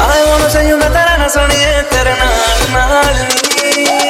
I wanna you a tarana sonia, tarana, tarana, tarana, tarana, tarana, tarana, tarana, tarana, tarana, tarana, tarana, tarana, tarana, tarana, tarana,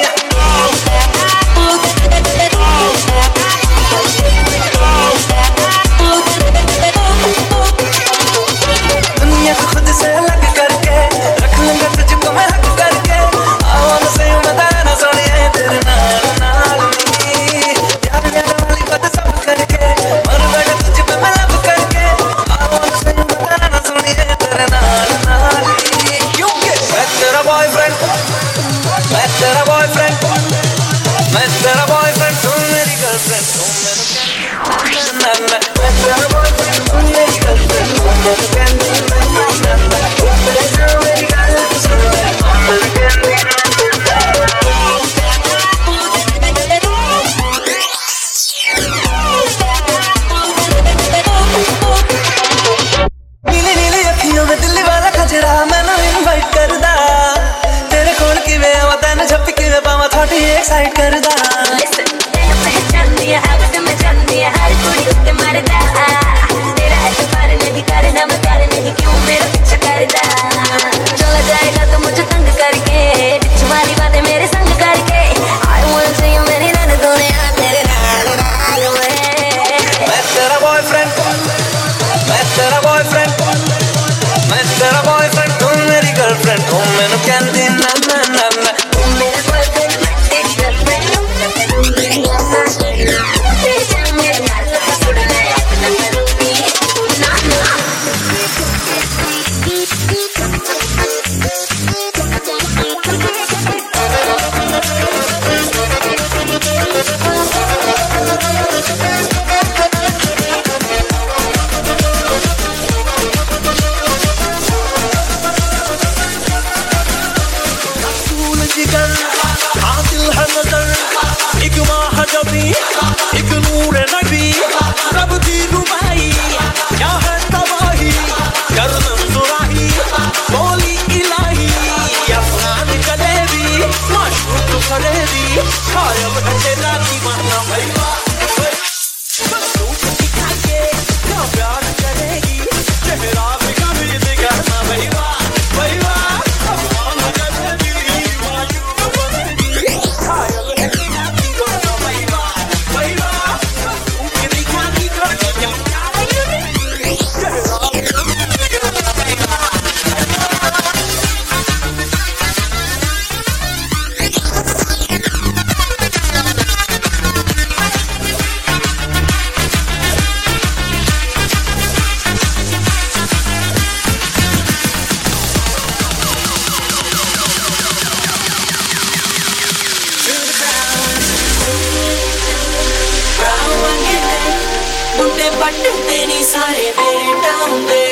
पट्टे नी सारे मेरे टाउंदे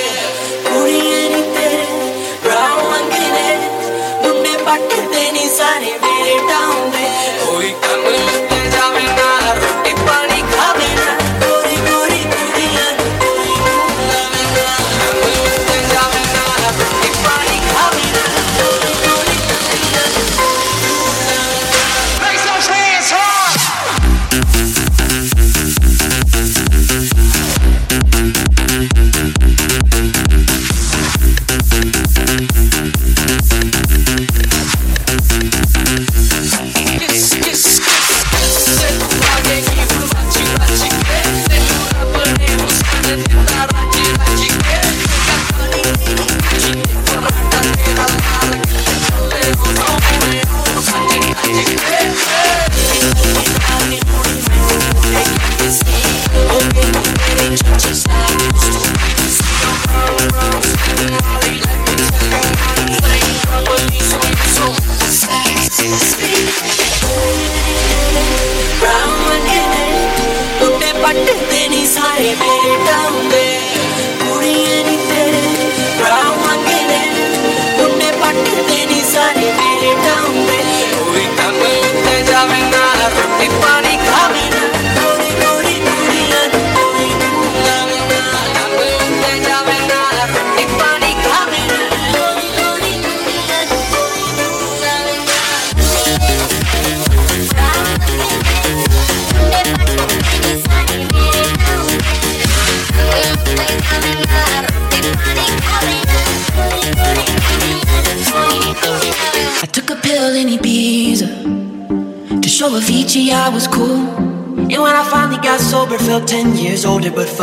कुड़िये नी तेरे brown अंगे ने मुंडे पट्टे नी सारे मेरे टाउंदे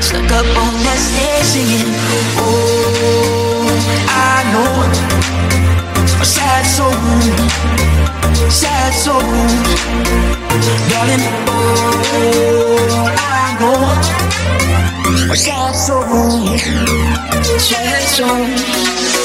stuck up on that stage singing. Oh, I know a sad soul, sad soul. Darling, all I know are sad songs, sad songs.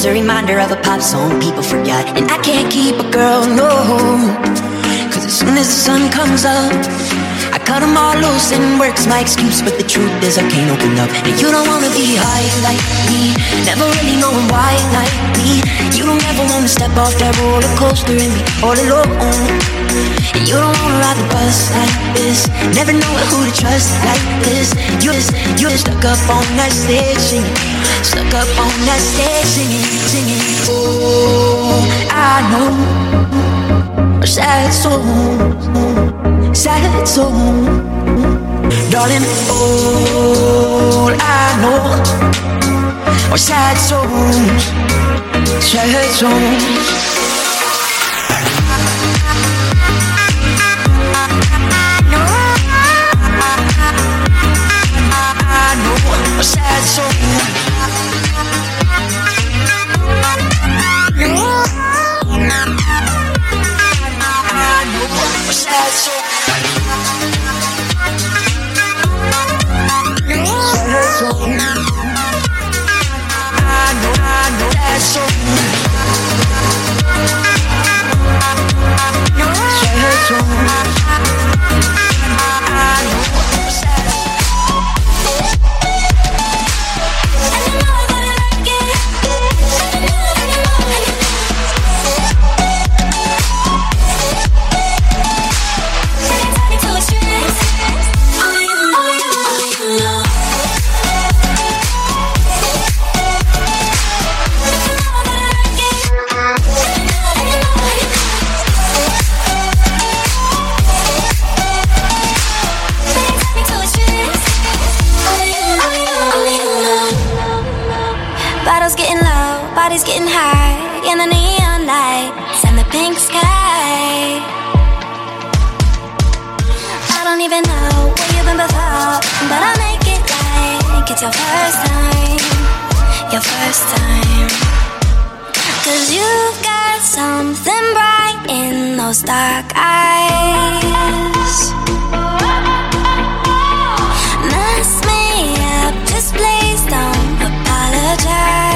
Name's a reminder of a pop song people forgot. And I can't keep a girl, no. Soon as the sun comes up, I cut them all loose and work's my excuse, but the truth is I can't open up. And you don't wanna be high like me, never really knowing why like me. You don't ever wanna step off that roller coaster and be all alone. And you don't wanna ride the bus like this, never know who to trust like this. You just, you just stuck up on that stage singing, stuck up on that stage singing, singing. Oh, I know a sad song, sad song Darling, all I know are sad songs, sad songs. a sad A so it's your first time, your first time. Cause you've got something bright in those dark eyes. Mess me up, just please don't apologize.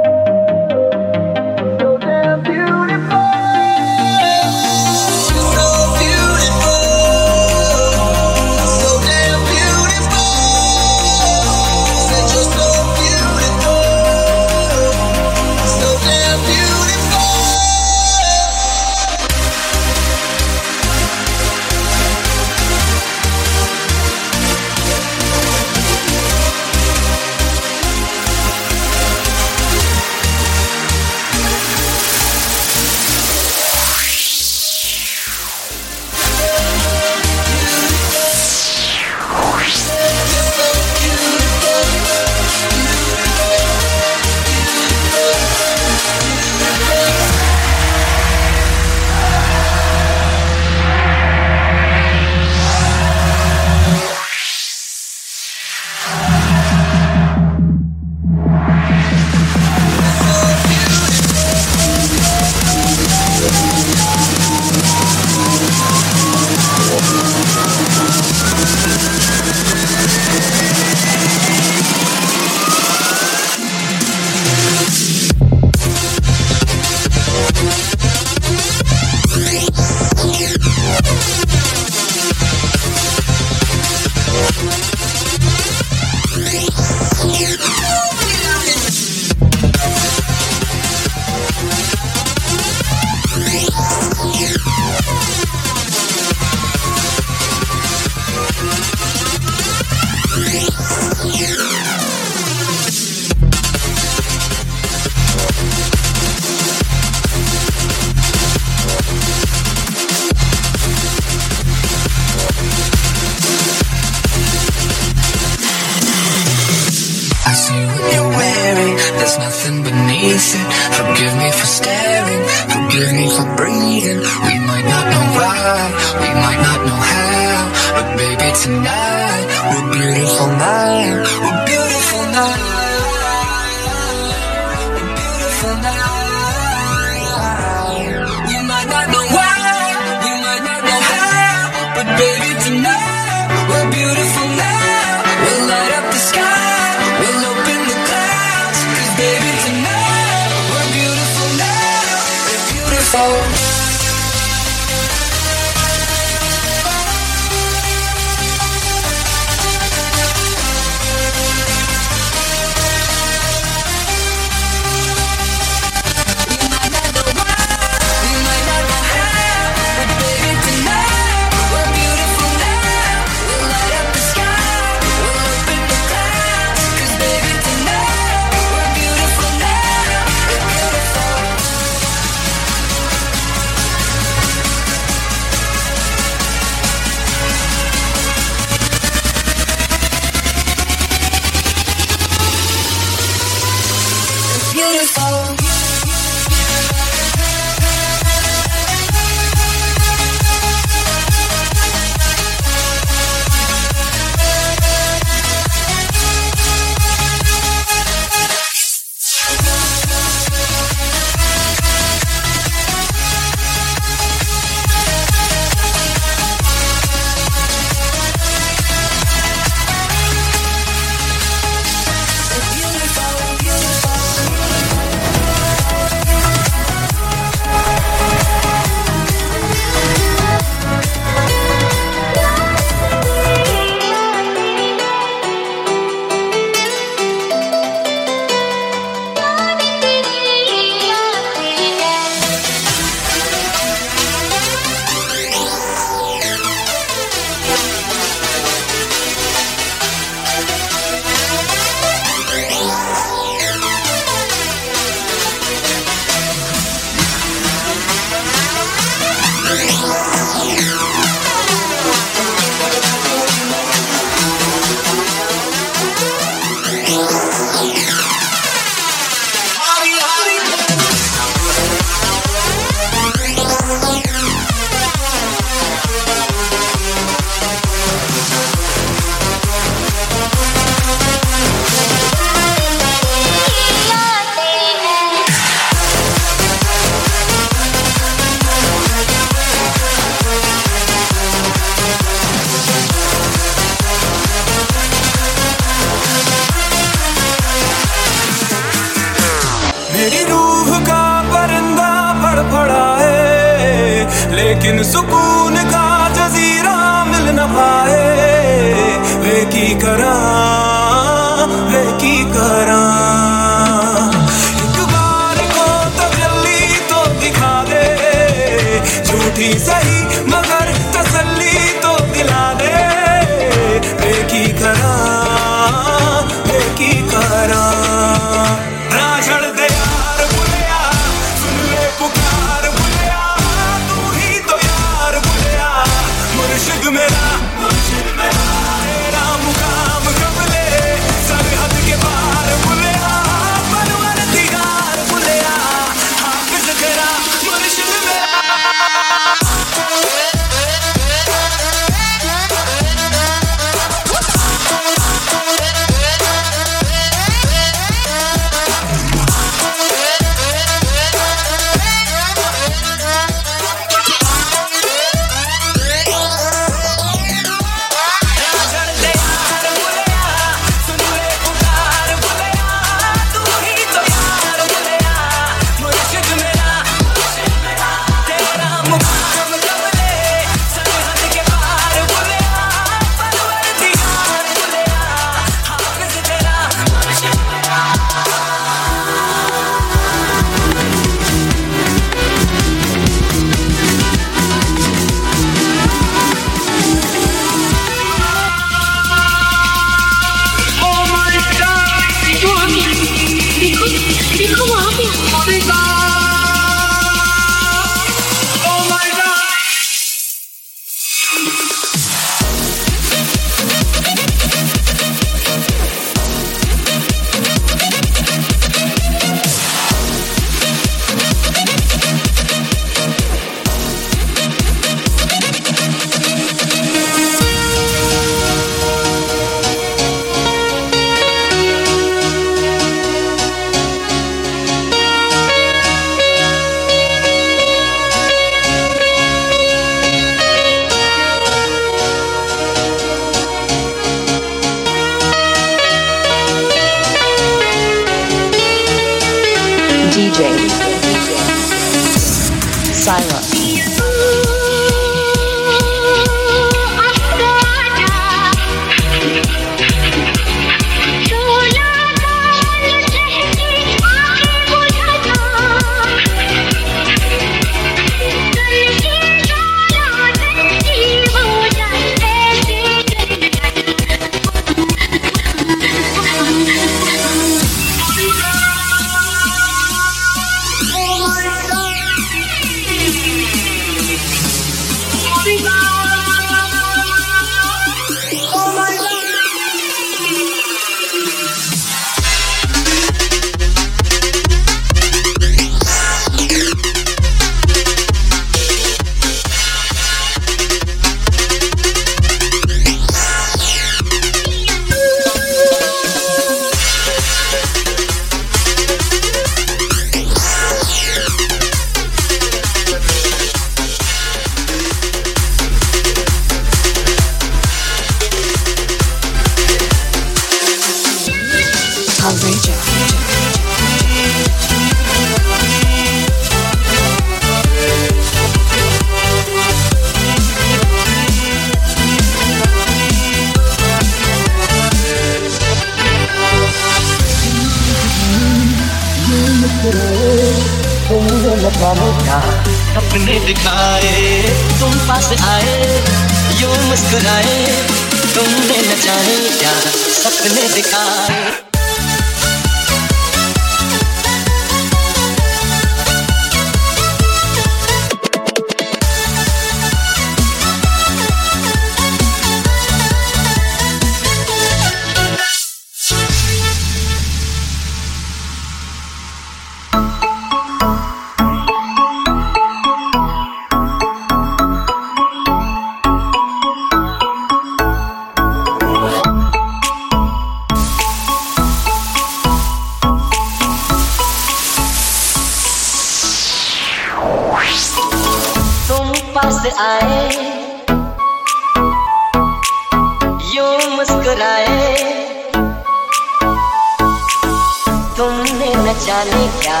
जाने क्या?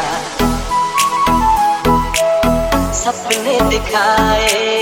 सपने दिखाए।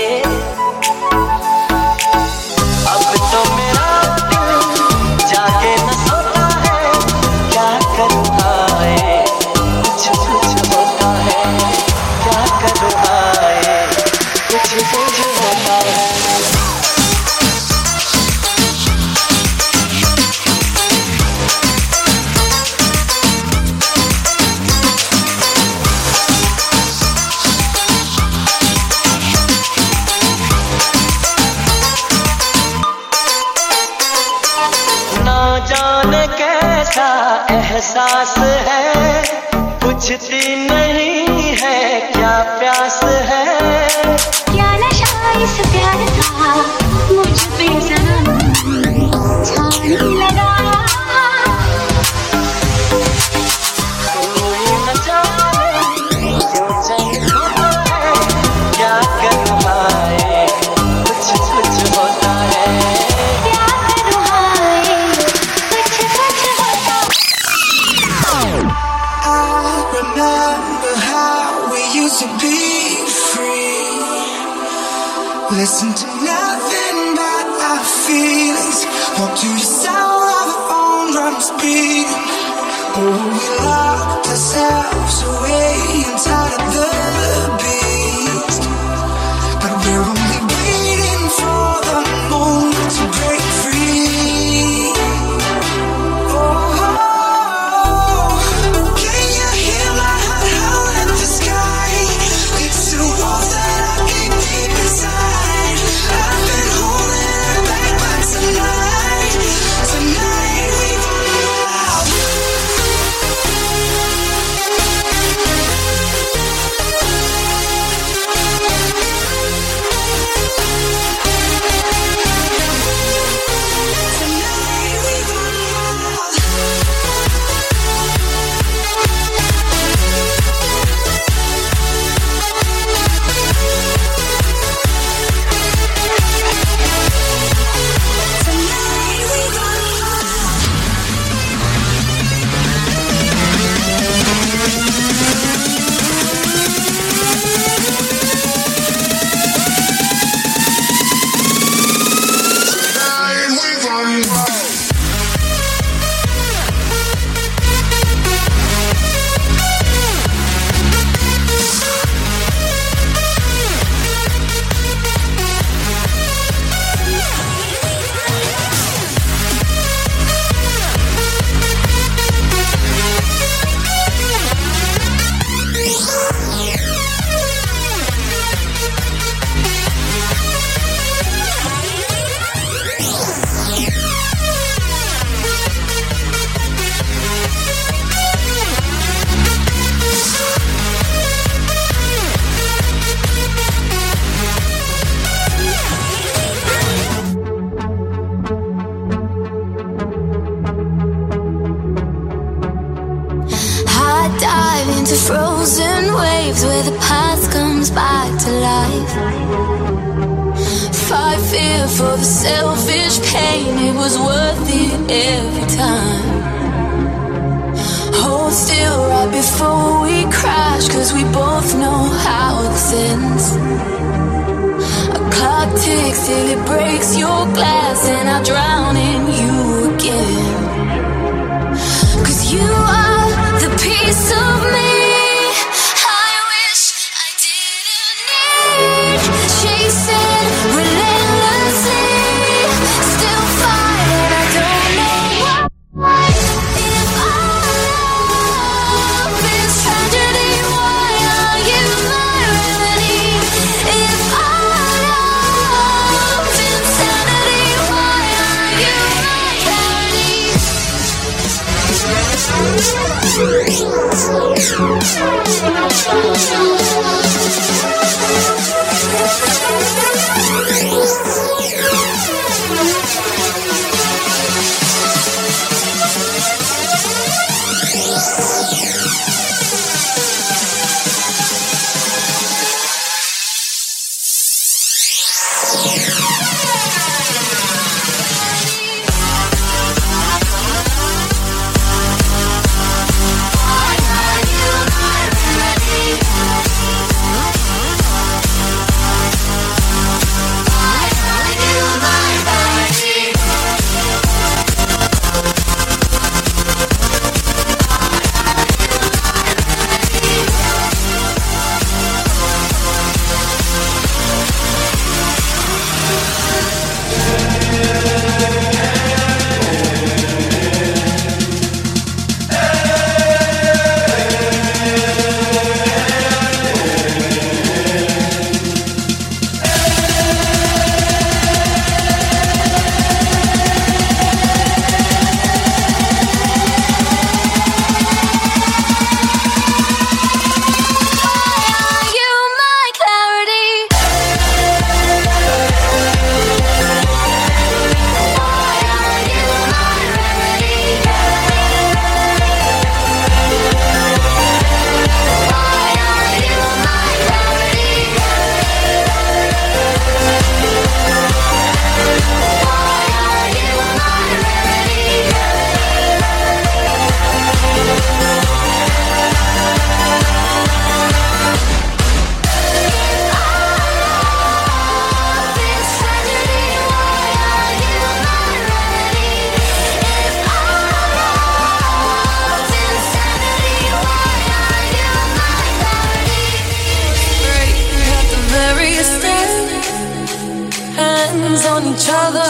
each other.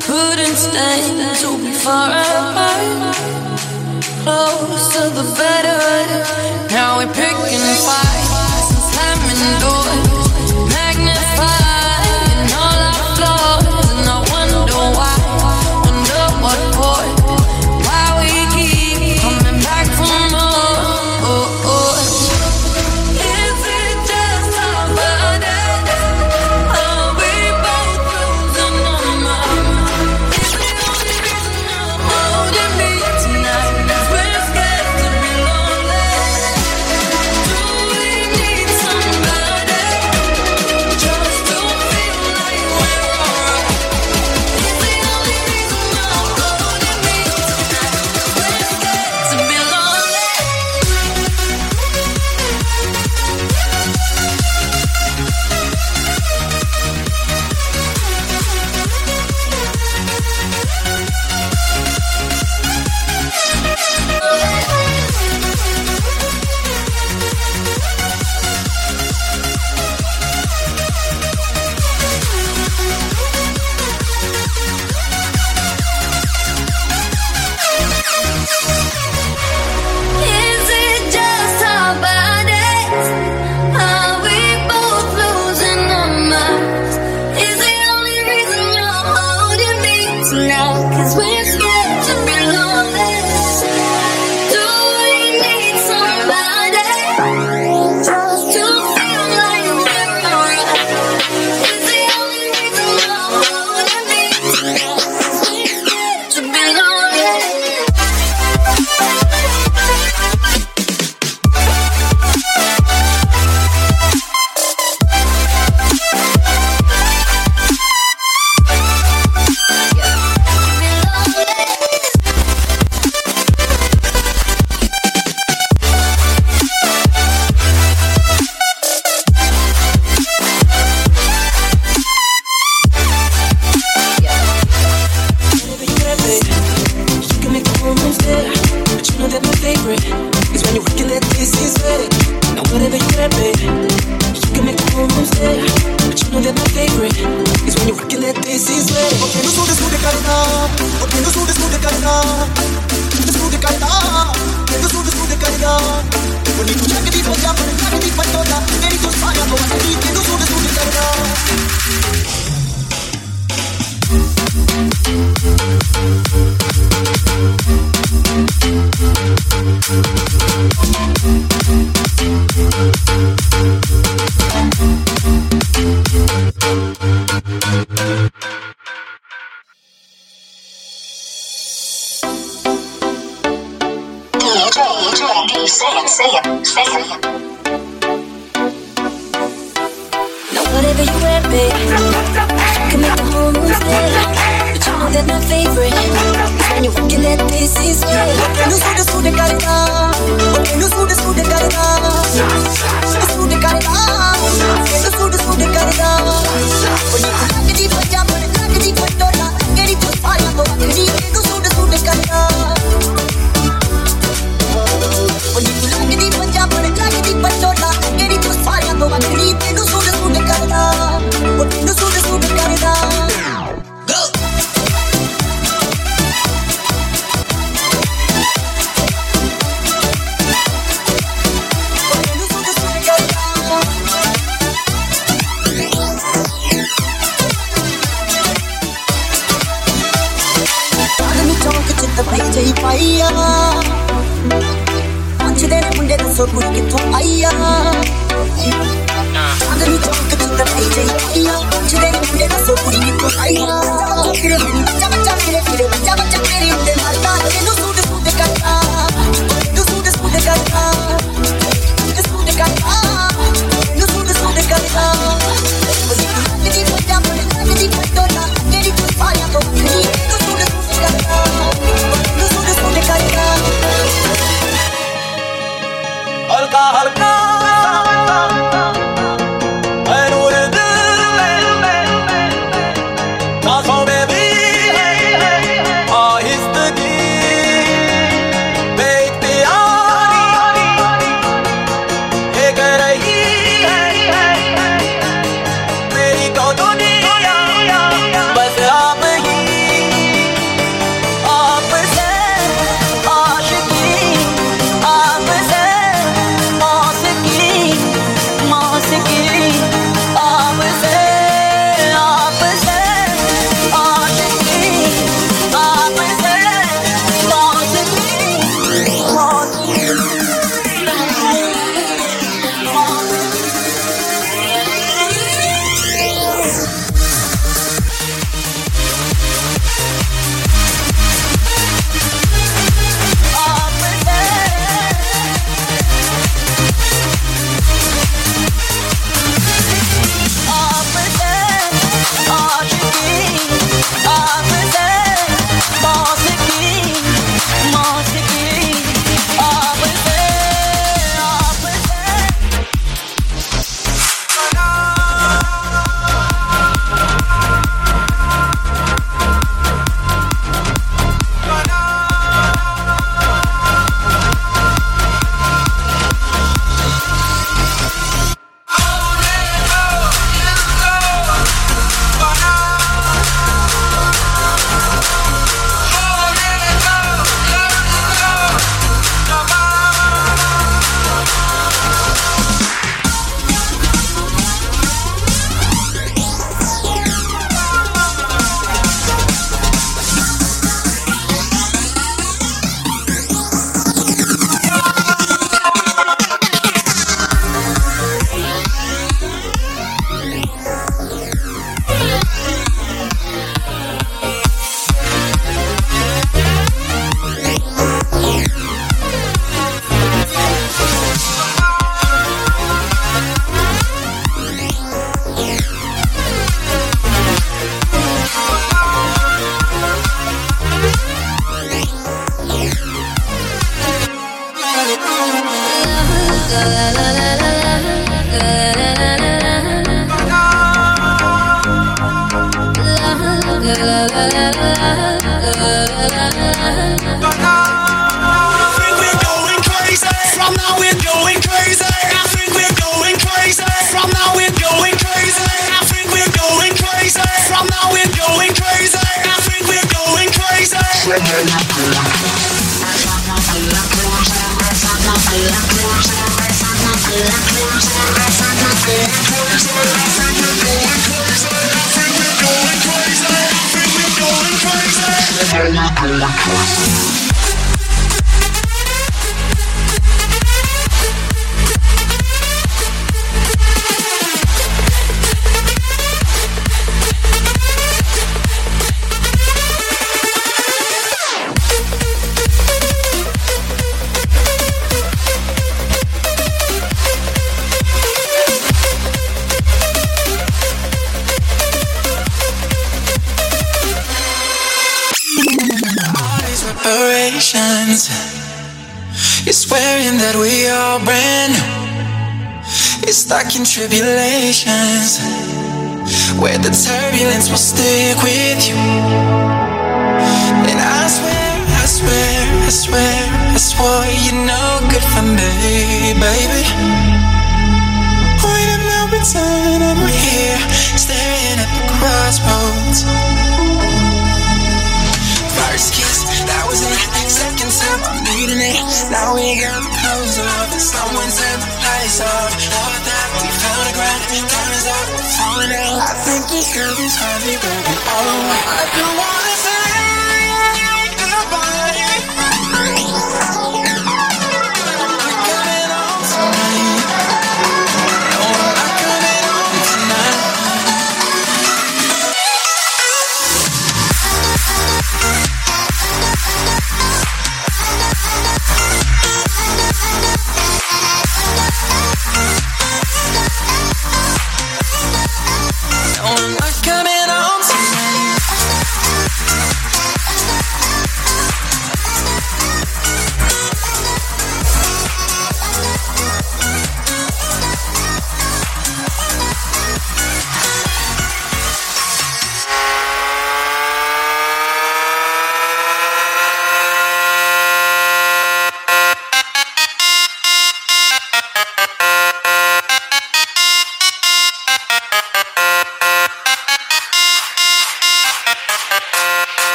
Couldn't stand to be far apart. Closer the better. Now we're picking fights, and slamming doors. Baby, you and me Can make the whole room But you know that's my favorite. Is when you're walking at this is me Nu sude, sude, karega Okay, nu sude, sude, karega Sude, sude, karega Okay, nu sude, sude, karega Oh, ni ko lagdi bajja, ko lagdi bajja, lagdi to sala, ko lagdi ko so quick it to aya I'm gonna talk to the DJ so quick it to aya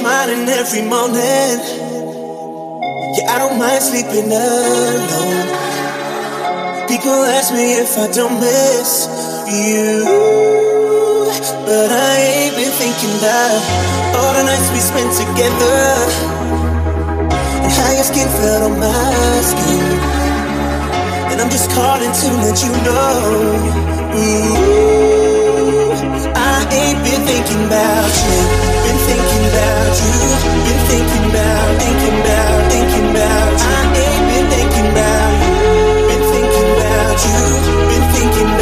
smiling every morning. Yeah, I don't mind sleeping alone. People ask me if I don't miss you. But I ain't been thinking about all the nights we spent together. And how your skin felt on my skin. And I'm just calling to let you know. Ooh, I ain't been thinking about you. About you. Been thinking about, thinking about, thinking about. I ain't been thinking about you. Been thinking about you. Been thinking about,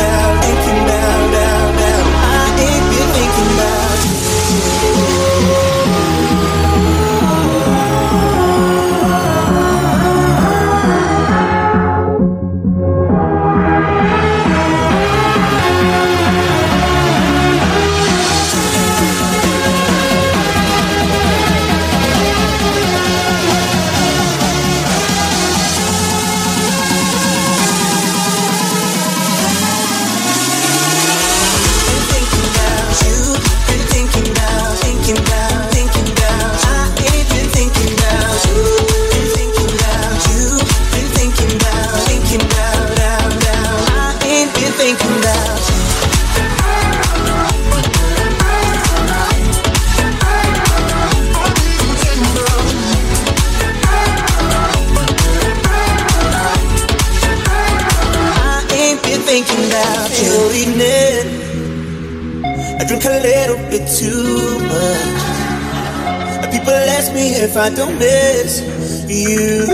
if I don't miss you.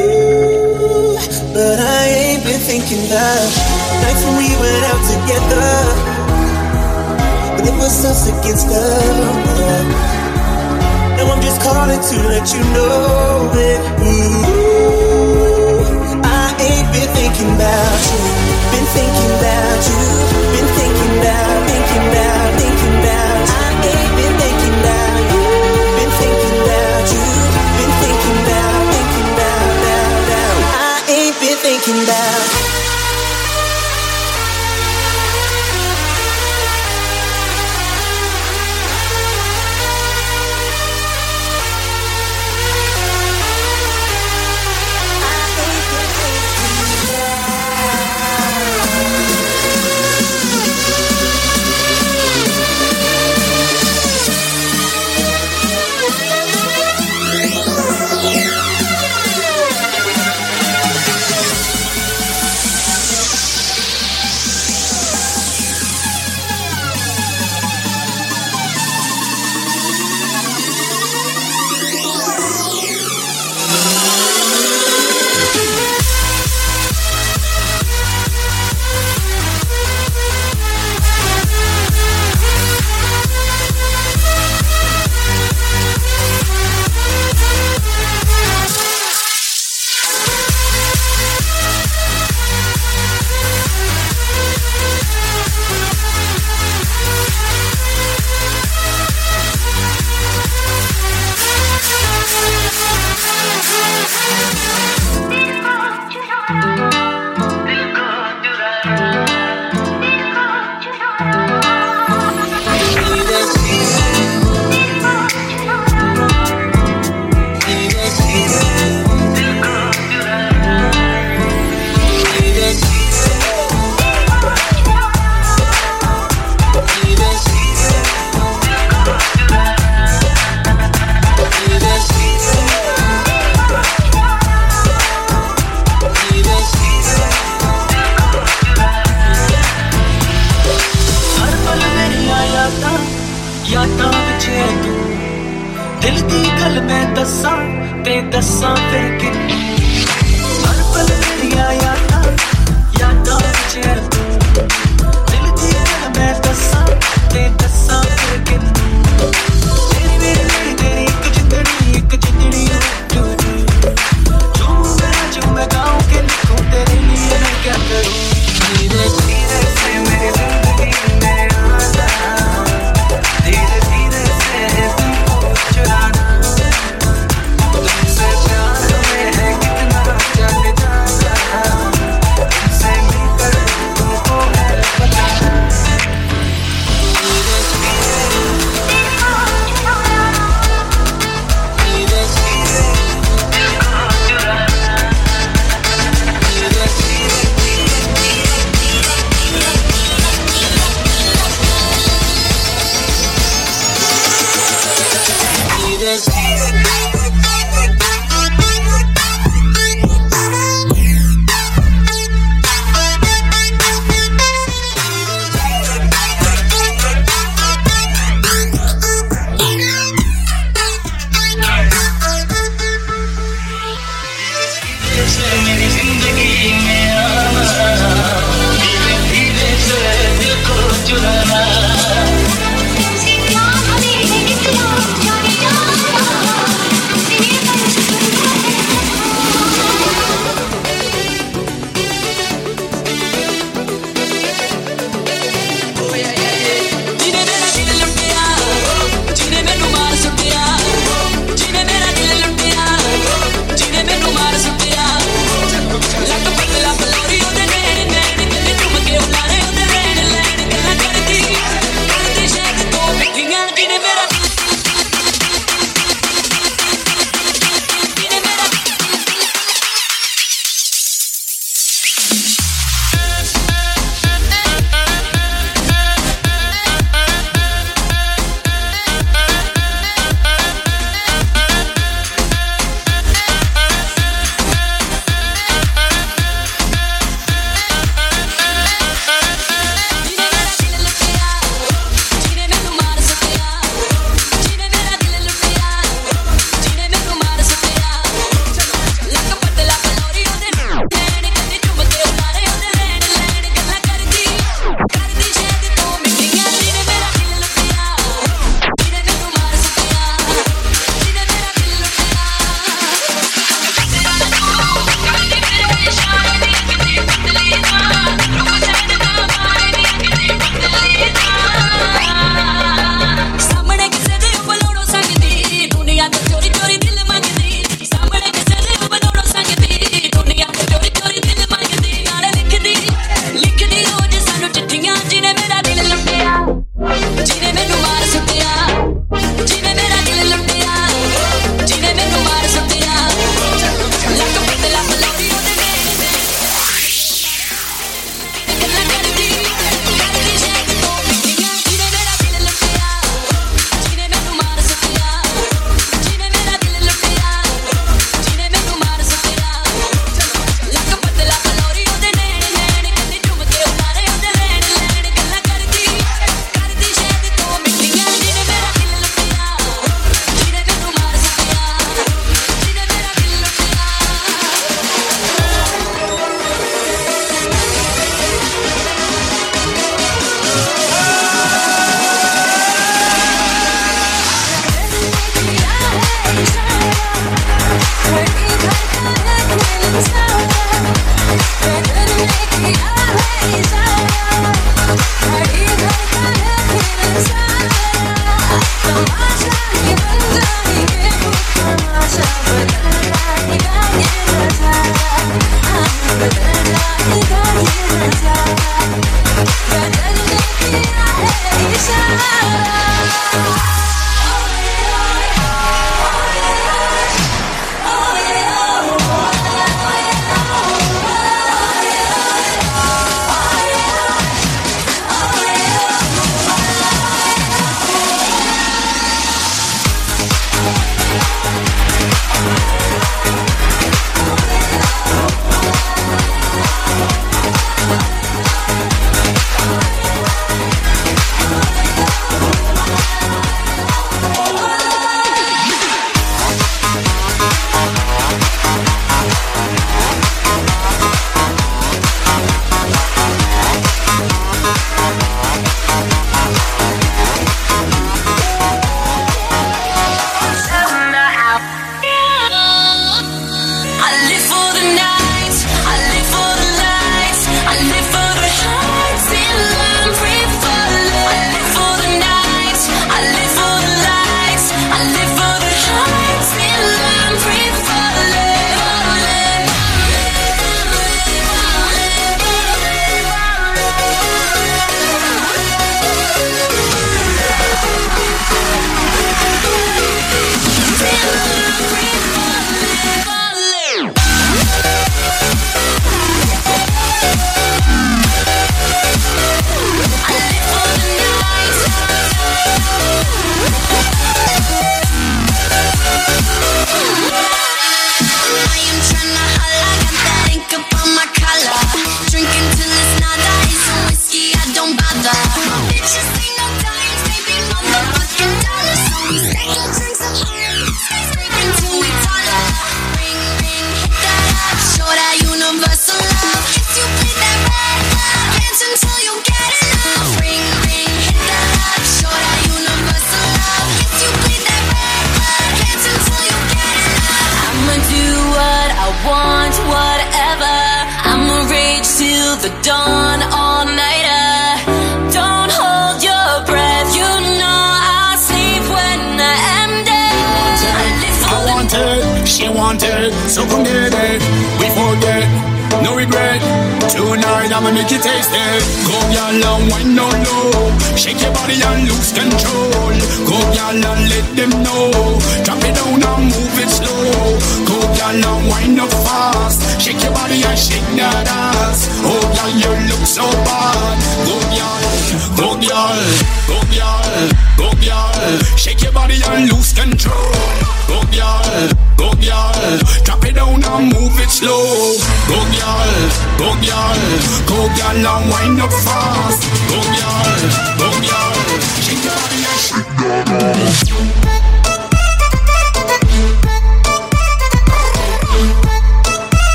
But I ain't been thinking about nights when we went out together. But it was us against the world. Now I'm just calling to let you know it. Ooh, I ain't been thinking about you. Been thinking about you. Been thinking about, thinking about,